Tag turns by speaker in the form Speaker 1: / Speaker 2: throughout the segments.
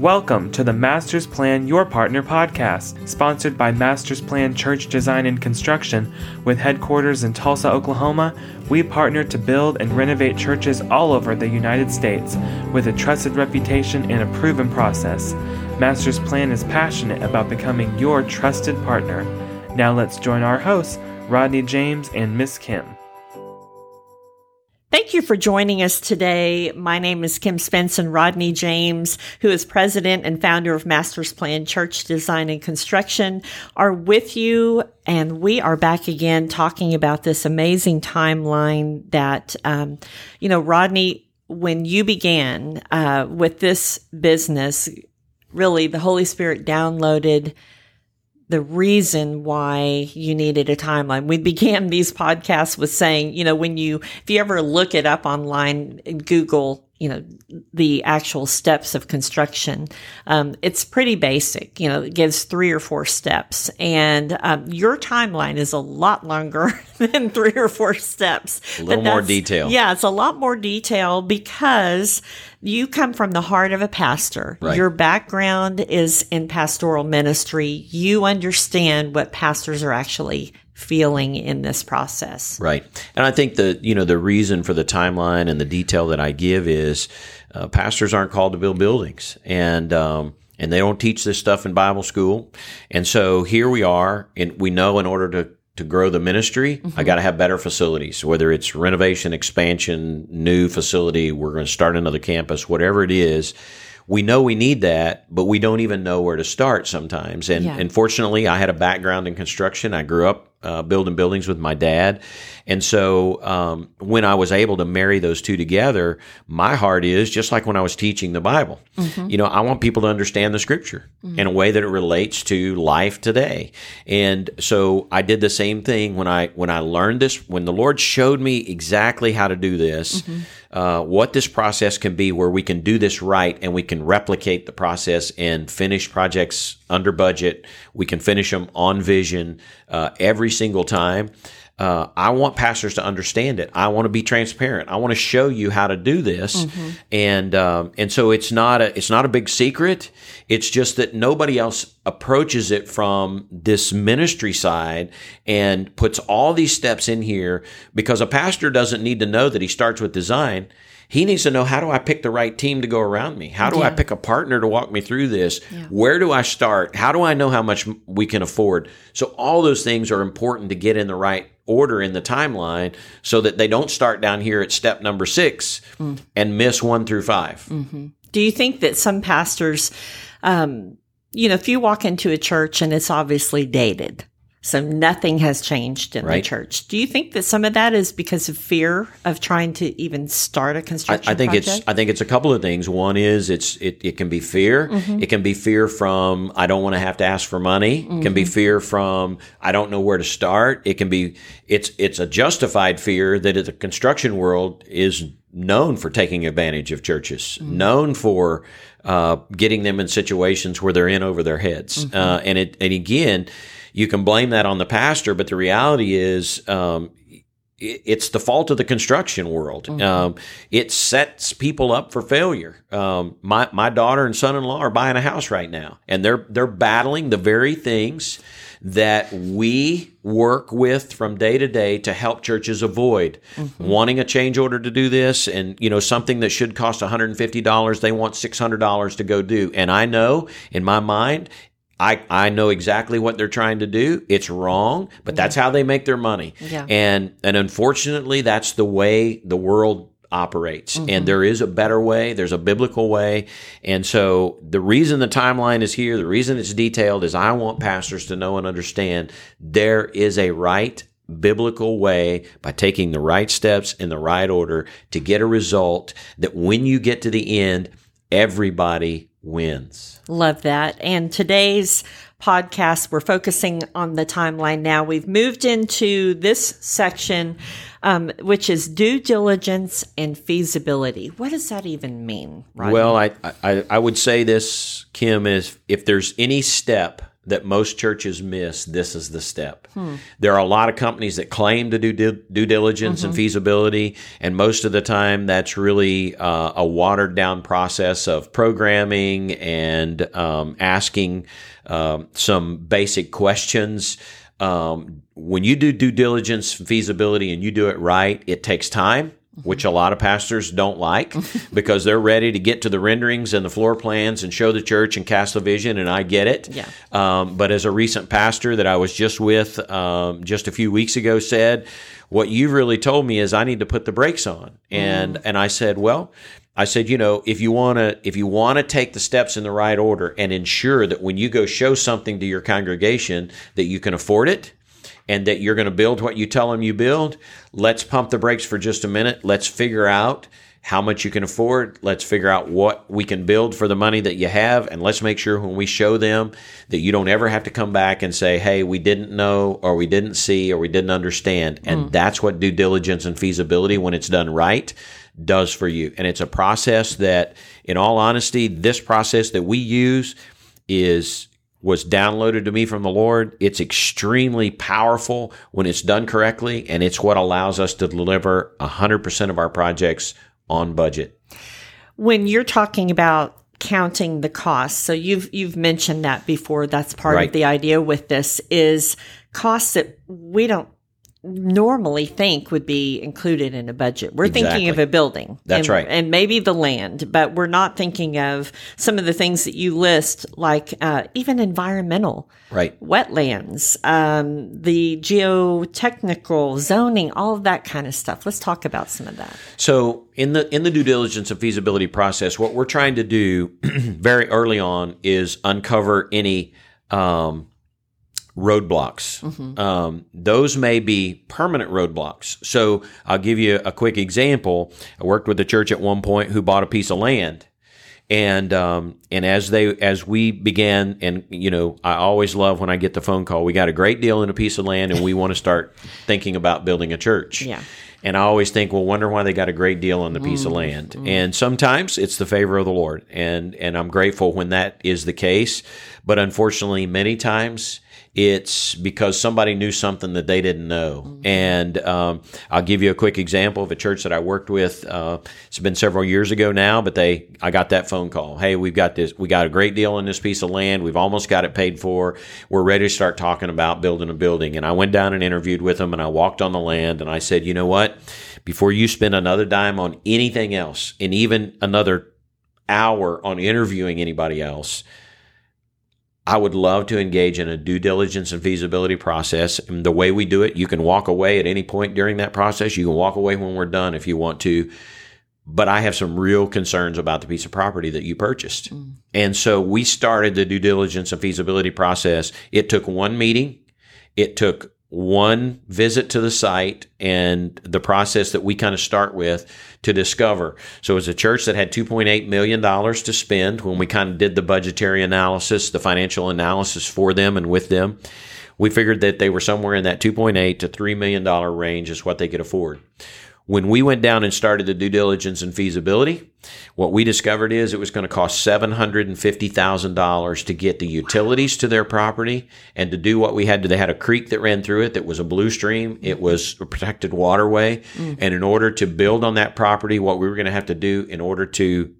Speaker 1: Welcome to the Masters Plan Your Partner podcast, sponsored by Masters Plan Church Design and Construction. With headquarters in Tulsa, Oklahoma, we partner to build and renovate churches all over the United States with a trusted reputation and a proven process. Masters Plan is passionate about becoming your trusted partner. Now let's join our hosts, Rodney James and Miss Kim.
Speaker 2: Thank you for joining us today. My name is Kim Spenson. Rodney James, who is president and founder of Masters Plan Church Design and Construction, are with you. And we are back again talking about this amazing timeline that, um, you know, Rodney, when you began uh, with this business, really the Holy Spirit downloaded the reason why you needed a timeline. We began these podcasts with saying, you know, when you, if you ever look it up online Google you know the actual steps of construction um, it's pretty basic. You know it gives three or four steps. And um, your timeline is a lot longer than three or four steps.
Speaker 3: A little more detail.
Speaker 2: Yeah it's a lot more detail because you come from the heart of a pastor. Right. your background is in pastoral ministry. You understand what pastors are actually feeling in this process.
Speaker 3: Right. And I think the, you know, the reason for the timeline and the detail that I give is uh, pastors aren't called to build buildings and, um, and they don't teach this stuff in Bible school. And so here we are and we know in order to to grow the ministry, mm-hmm. I got to have better facilities, whether it's renovation, expansion, new facility, we're going to start another campus, whatever it is we know we need that, but we don't even know where to start sometimes. And, yeah. and fortunately, I had a background in construction. I grew up uh, building buildings with my dad. And so um, when I was able to marry those two together, my heart is just like when I was teaching the Bible. Mm-hmm. You know, I want people to understand the scripture mm-hmm. in a way that it relates to life today. And so I did the same thing when I when I learned this, when the Lord showed me exactly how to do this. Mm-hmm. Uh, what this process can be, where we can do this right and we can replicate the process and finish projects under budget. We can finish them on vision uh, every single time. Uh, I want pastors to understand it. I want to be transparent. I want to show you how to do this, mm-hmm. and um, and so it's not a it's not a big secret. It's just that nobody else approaches it from this ministry side and puts all these steps in here because a pastor doesn't need to know that he starts with design. He needs to know how do I pick the right team to go around me? How do yeah. I pick a partner to walk me through this? Yeah. Where do I start? How do I know how much we can afford? So all those things are important to get in the right order in the timeline so that they don't start down here at step number six mm. and miss one through 5
Speaker 2: mm-hmm. Do you think that some pastors, um, you know, if you walk into a church and it's obviously dated, so nothing has changed in right. the church. Do you think that some of that is because of fear of trying to even start a construction?
Speaker 3: I, I think
Speaker 2: project?
Speaker 3: it's I think it's a couple of things. One is it's it, it can be fear. Mm-hmm. It can be fear from I don't want to have to ask for money. Mm-hmm. It can be mm-hmm. fear from I don't know where to start. It can be it's it's a justified fear that the construction world is known for taking advantage of churches, mm-hmm. known for uh, getting them in situations where they're in over their heads. Mm-hmm. Uh, and it and again you can blame that on the pastor, but the reality is, um, it's the fault of the construction world. Mm-hmm. Um, it sets people up for failure. Um, my my daughter and son-in-law are buying a house right now, and they're they're battling the very things that we work with from day to day to help churches avoid mm-hmm. wanting a change order to do this and you know something that should cost $150 they want $600 to go do and i know in my mind I, I know exactly what they're trying to do. It's wrong, but that's how they make their money. Yeah. And and unfortunately, that's the way the world operates. Mm-hmm. And there is a better way. There's a biblical way. And so the reason the timeline is here, the reason it's detailed is I want pastors to know and understand there is a right biblical way by taking the right steps in the right order to get a result that when you get to the end, everybody wins.
Speaker 2: Love that. And today's podcast, we're focusing on the timeline now. We've moved into this section, um, which is due diligence and feasibility. What does that even mean?
Speaker 3: Rodney? Well, I, I, I would say this, Kim, is if there's any step that most churches miss, this is the step. There are a lot of companies that claim to do due, due diligence and feasibility, and most of the time that's really uh, a watered down process of programming and um, asking um, some basic questions. Um, when you do due diligence, feasibility, and you do it right, it takes time which a lot of pastors don't like because they're ready to get to the renderings and the floor plans and show the church and cast the vision, and I get it.
Speaker 2: Yeah.
Speaker 3: Um, but as a recent pastor that I was just with um, just a few weeks ago said, what you've really told me is I need to put the brakes on, and and I said, well. I said, you know, if you want to if you want to take the steps in the right order and ensure that when you go show something to your congregation that you can afford it, and that you're going to build what you tell them you build, let's pump the brakes for just a minute. Let's figure out how much you can afford. Let's figure out what we can build for the money that you have. And let's make sure when we show them that you don't ever have to come back and say, hey, we didn't know, or we didn't see, or we didn't understand. And mm. that's what due diligence and feasibility, when it's done right, does for you. And it's a process that, in all honesty, this process that we use is was downloaded to me from the Lord. It's extremely powerful when it's done correctly, and it's what allows us to deliver 100% of our projects on budget.
Speaker 2: When you're talking about counting the costs, so you've you've mentioned that before. That's part
Speaker 3: Right.
Speaker 2: of the idea with this is costs that we don't normally think would be included in a budget. We're thinking of a building.
Speaker 3: That's
Speaker 2: and,
Speaker 3: right.
Speaker 2: And maybe the land, but we're not thinking of some of the things that you list, like uh, even environmental
Speaker 3: Right.
Speaker 2: wetlands, um, the geotechnical zoning, all of that kind of stuff. Let's talk about some of that.
Speaker 3: So in the in the due diligence and feasibility process, what we're trying to do very early on is uncover any um, roadblocks. Um, those may be permanent roadblocks. So I'll give you a quick example. I worked with a church at one point who bought a piece of land. And um, and as they as we began, and you know, I always love when I get the phone call. We got a great deal in a piece of land, and we want to start thinking about building a church.
Speaker 2: Yeah.
Speaker 3: And I always think, well, wonder why they got a great deal on the piece of land. And sometimes it's the favor of the Lord. And and I'm grateful when that is the case. But unfortunately, many times it's because somebody knew something that they didn't know. And um, I'll give you a quick example of a church that I worked with. Uh, it's been several years ago now, but they I got that phone call. Hey, we've got this. We got a great deal on this piece of land. We've almost got it paid for. We're ready to start talking about building a building. And I went down and interviewed with them, and I walked on the land, and I said, you know what? Before you spend another dime on anything else, and even another hour on interviewing anybody else, I would love to engage in a due diligence and feasibility process. And the way we do it, you can walk away at any point during that process. You can walk away when we're done if you want to. But I have some real concerns about the piece of property that you purchased. Mm. And so we started the due diligence and feasibility process. It took one meeting. It took one visit to the site and the process that we kind of start with to discover. So as a church that had $2.8 million to spend when we kind of did the budgetary analysis, the financial analysis for them and with them, we figured that they were somewhere in that 2.8 to $3 million range is what they could afford. When we went down and started the due diligence and feasibility, what we discovered is it was going to cost $750,000 to get the utilities to their property and to do what we had to. They had a creek that ran through it that was a blue stream. It was a protected waterway. And in order to build on that property, what we were going to have to do in order to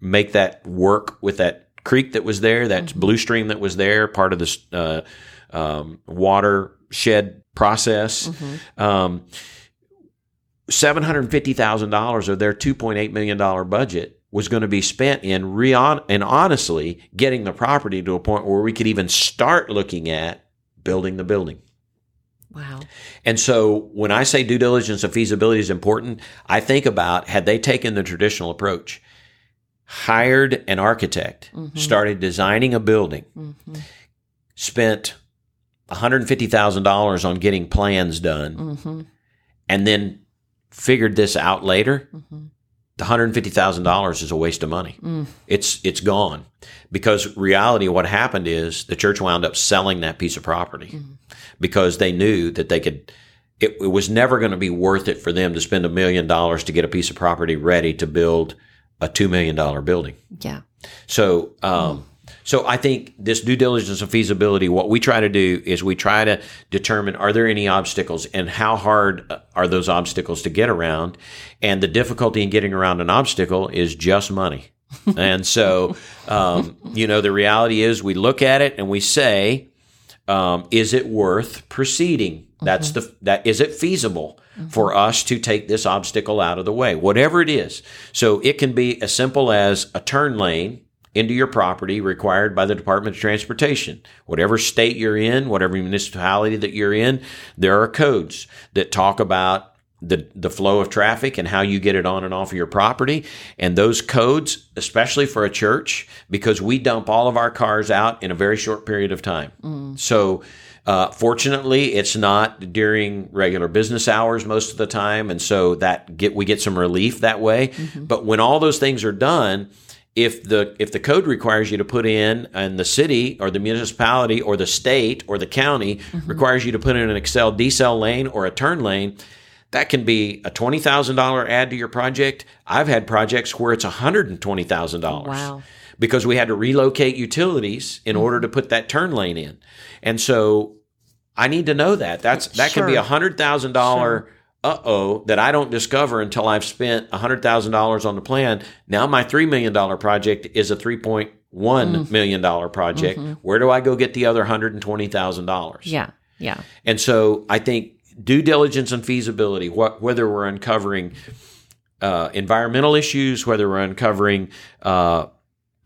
Speaker 3: make that work with that creek that was there, that blue stream that was there, part of this uh, um, watershed process. Um, seven hundred fifty thousand dollars of their two point eight million dollar budget was going to be spent in re- and honestly getting the property to a point where we could even start looking at building the building.
Speaker 2: Wow.
Speaker 3: And so when I say due diligence and feasibility is important, I think about had they taken the traditional approach, hired an architect, mm-hmm. started designing a building, mm-hmm. spent $150,000 on getting plans done, mm-hmm. and then figured this out later, mm-hmm. the $150,000 is a waste of money. Mm. It's it's gone. Because reality what happened is the church wound up selling that piece of property mm-hmm. because they knew that they could it, it was never going to be worth it for them to spend a million dollars to get a piece of property ready to build a 2 million dollar building.
Speaker 2: Yeah.
Speaker 3: So, um, So I think this due diligence and feasibility, what we try to do is we try to determine are there any obstacles and how hard are those obstacles to get around? And the difficulty in getting around an obstacle is just money. and so, um, you know, the reality is we look at it and we say, um, is it worth proceeding? That's the that is it feasible for us to take this obstacle out of the way, whatever it is. So it can be as simple as a turn lane into your property required by the Department of Transportation. Whatever state you're in, whatever municipality that you're in, there are codes that talk about the, the flow of traffic and how you get it on and off of your property. And those codes, especially for a church, because we dump all of our cars out in a very short period of time. So, uh, fortunately, it's not during regular business hours most of the time, and so that get we get some relief that way. But when all those things are done, if the if the code requires you to put in and the city or the municipality or the state or the county mm-hmm. requires you to put in an accel decel lane or a turn lane, that can be a twenty thousand dollar add to your project. I've had projects where it's hundred and twenty thousand dollars oh,
Speaker 2: Wow.
Speaker 3: because we had to relocate utilities in mm-hmm. order to put that turn lane in. And so I need to know that. That's that can be a hundred thousand dollar uh oh that I don't discover until I've spent a hundred thousand dollars on the plan. Now my three million dollar project is a three point one million dollar project. Where do I go get the other hundred and twenty thousand dollars?
Speaker 2: Yeah. Yeah.
Speaker 3: And so I think due diligence and feasibility, wh- whether we're uncovering uh, environmental issues, whether we're uncovering, uh,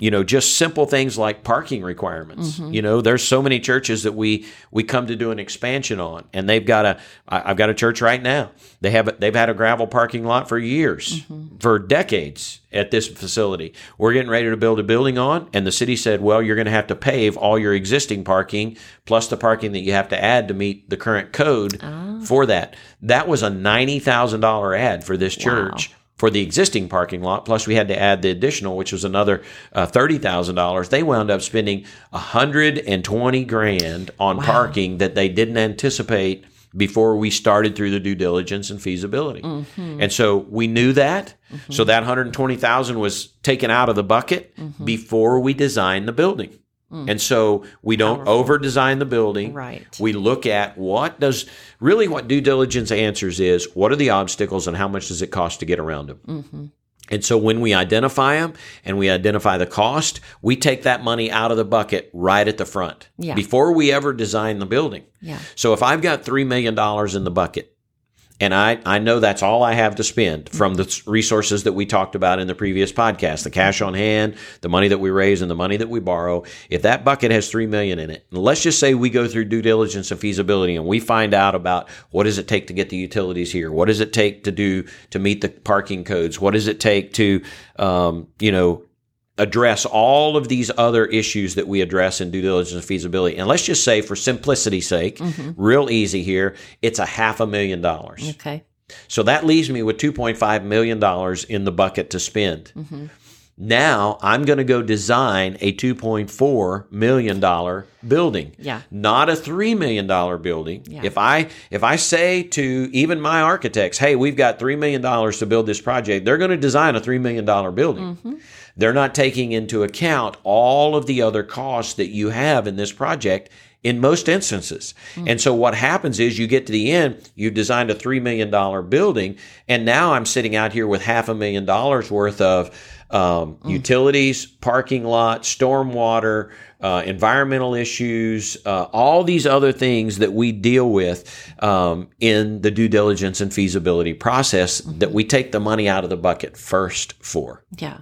Speaker 3: you know, just simple things like parking requirements. Mm-hmm. You know, there's so many churches that we we come to do an expansion on, and they've got a. I, I've got a church right now. They have a, they've had a gravel parking lot for years, mm-hmm. for decades at this facility. We're getting ready to build a building on, and the city said, "Well, you're going to have to pave all your existing parking plus the parking that you have to add to meet the current code ah. for that." That was a ninety thousand dollar ad for this church for the existing parking lot. Plus, we had to add the additional, which was another uh, thirty thousand dollars. They wound up spending a hundred and twenty grand on parking that they didn't anticipate before we started through the due diligence and feasibility. Mm-hmm. And so we knew that. So mm-hmm. that hundred and twenty thousand was taken out of the bucket mm-hmm. before we designed the building. And so we don't over design the building.
Speaker 2: Right.
Speaker 3: We look at what does really what due diligence answers is what are the obstacles and how much does it cost to get around them.
Speaker 2: Mm-hmm.
Speaker 3: And so when we identify them and we identify the cost, we take that money out of the bucket right at the front
Speaker 2: Yeah.
Speaker 3: before we ever design the building.
Speaker 2: Yeah.
Speaker 3: So if I've got $3 million in the bucket and I, I know that's all I have to spend from the resources that we talked about in the previous podcast, the cash on hand, the money that we raise and the money that we borrow. If that bucket has 3 million in it, and let's just say we go through due diligence and feasibility and we find out about what does it take to get the utilities here? What does it take to do to meet the parking codes? What does it take to, um, you know, address all of these other issues that we address in due diligence and feasibility. And let's just say, for simplicity's sake, mm-hmm. real easy here, it's a half a million dollars.
Speaker 2: Okay.
Speaker 3: So that leaves me with $2.5 million in the bucket to spend. Mm-hmm. Now I'm going to go design a $2.4 million building.
Speaker 2: Yeah.
Speaker 3: Not a $3 million building.
Speaker 2: Yeah.
Speaker 3: If I if I say to even my architects, hey, we've got $3 million to build this project, they're going to design a $3 million building. Mm-hmm. They're not taking into account all of the other costs that you have in this project in most instances. And so what happens is you get to the end, you've designed a $3 million building, and now I'm sitting out here with half a million dollars worth of um, utilities, parking lot, stormwater, uh, environmental issues, uh, all these other things that we deal with um, in the due diligence and feasibility process that we take the money out of the bucket first for.
Speaker 2: Yeah.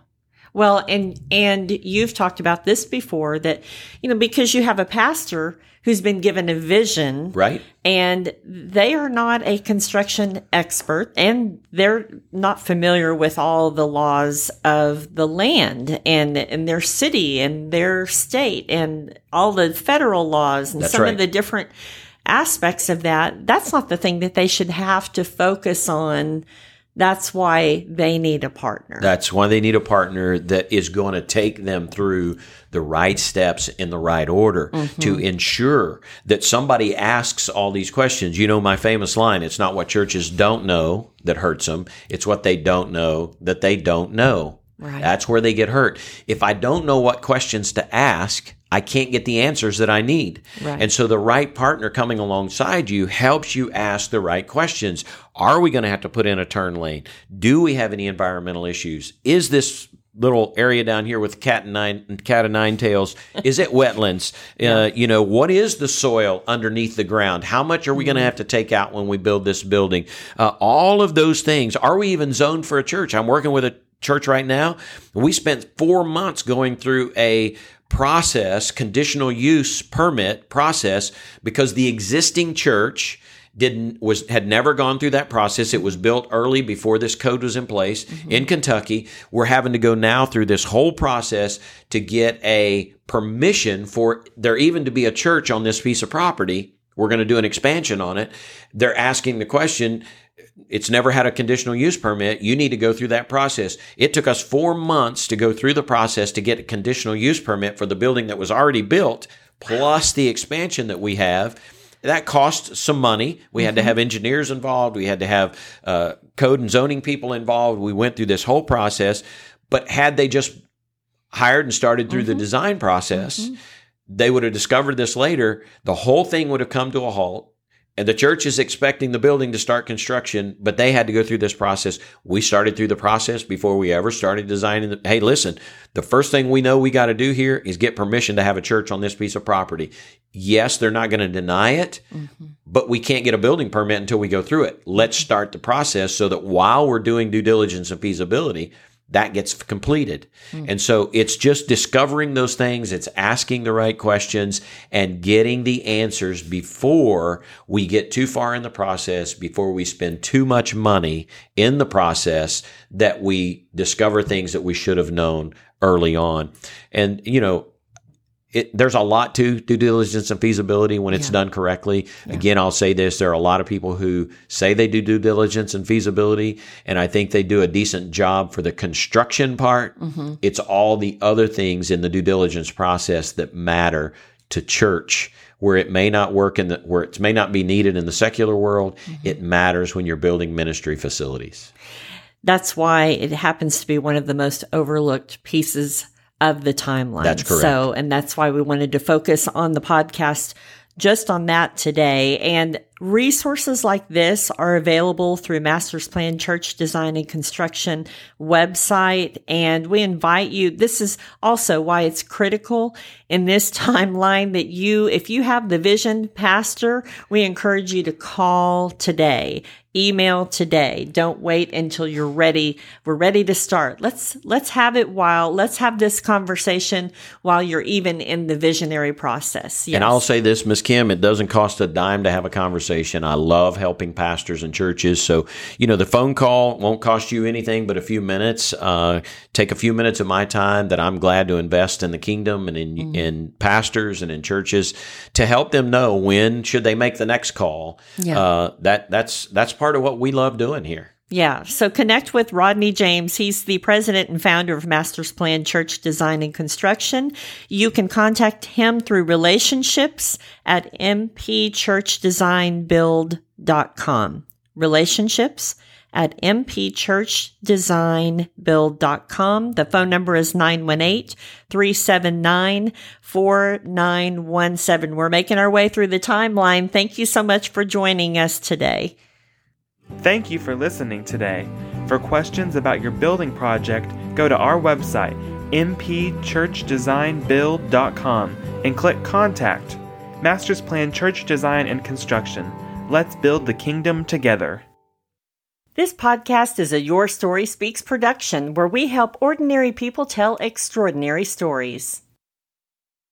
Speaker 2: Well, and and you've talked about this before that you know because you have a pastor who's been given a vision
Speaker 3: Right?
Speaker 2: and they are not a construction expert and they're not familiar with all the laws of the land and and their city and their state and all the federal laws and
Speaker 3: That's
Speaker 2: some
Speaker 3: right.
Speaker 2: of the different aspects of that that's not the thing that they should have to focus on that's why they need a partner.
Speaker 3: That's why they need a partner that is going to take them through the right steps in the right order mm-hmm. to ensure that somebody asks all these questions. You know, my famous line it's not what churches don't know that hurts them, it's what they don't know that they don't know
Speaker 2: Right.
Speaker 3: That's where they get hurt. If I don't know what questions to ask, I can't get the answers that I need.
Speaker 2: Right.
Speaker 3: And so the right partner coming alongside you helps you ask the right questions. Are we going to have to put in a turn lane? Do we have any environmental issues? Is this little area down here with cat and nine cat of nine tails is it wetlands uh, you know what is the soil underneath the ground how much are we going to have to take out when we build this building uh, all of those things are we even zoned for a church i'm working with a church right now we spent four months going through a process conditional use permit process because the existing church didn't was had never gone through that process. It was built early before this code was in place mm-hmm. in Kentucky. We're having to go now through this whole process to get a permission for there even to be a church on this piece of property. We're going to do an expansion on it. They're asking the question, it's never had a conditional use permit. You need to go through that process. It took us four months to go through the process to get a conditional use permit for the building that was already built, plus the expansion that we have that cost some money. We had to mm-hmm. have engineers involved. We had to have uh, code and zoning people involved. We went through this whole process. But had they just hired and started through the mm-hmm. design process, mm-hmm. they would have discovered this later. The whole thing would have come to a halt. And the church is expecting the building to start construction, but they had to go through this process. We started through the process before we ever started designing. The, hey, listen, the first thing we know we got to do here is get permission to have a church on this piece of property. Yes, they're not going to deny it, mm-hmm. but we can't get a building permit until we go through it. Let's mm-hmm. start the process so that while we're doing due diligence and feasibility, that gets completed. And so it's just discovering those things, it's asking the right questions and getting the answers before we get too far in the process, before we spend too much money in the process that we discover things that we should have known early on. And, you know, it, there's a lot to due diligence and feasibility when it's
Speaker 2: Yeah.
Speaker 3: done correctly. Again, I'll say this: there are a lot of people who say they do due diligence and feasibility, and I think they do a decent job for the construction part. Mm-hmm. It's all the other things in the due diligence process that matter to church, where it may not work in the where it may not be needed in the secular world. Mm-hmm. It matters when you're building ministry facilities.
Speaker 2: That's why it happens to be one of the most overlooked pieces of the timeline.
Speaker 3: That's correct.
Speaker 2: So, and that's why we wanted to focus on the podcast just on that today. And resources like this are available through Masters Plan Church Design and Construction website. And we invite you, this is also why it's critical in this timeline that you, if you have the vision, pastor, we encourage you to call today email today. Don't wait until you're ready. We're ready to start. Let's let's have it while let's have this conversation while you're even in the visionary process. Yes.
Speaker 3: And I'll say this, Miss Kim, it doesn't cost a dime to have a conversation. I love helping pastors and churches. So, you know, the phone call won't cost you anything but a few minutes. Uh, take a few minutes of my time that I'm glad to invest in the kingdom and in, in pastors and in churches to help them know when should they make the next call.
Speaker 2: Yeah.
Speaker 3: Uh, that that's that's part of what we love doing here.
Speaker 2: Yeah. So connect with Rodney James. He's the president and founder of Masters Plan Church Design and Construction. You can contact him through relationships at mpchurchdesignbuild.com. Relationships at mpchurchdesignbuild.com. The phone number is 918-379-4917. We're making our way through the timeline. Thank you so much for joining us today.
Speaker 1: Thank you for listening today. For questions about your building project, go to our website, mpchurchdesignbuild.com, and click Contact. Masters Plan Church Design and Construction. Let's build the kingdom together.
Speaker 2: This podcast is a Your Story Speaks production where we help ordinary people tell extraordinary stories.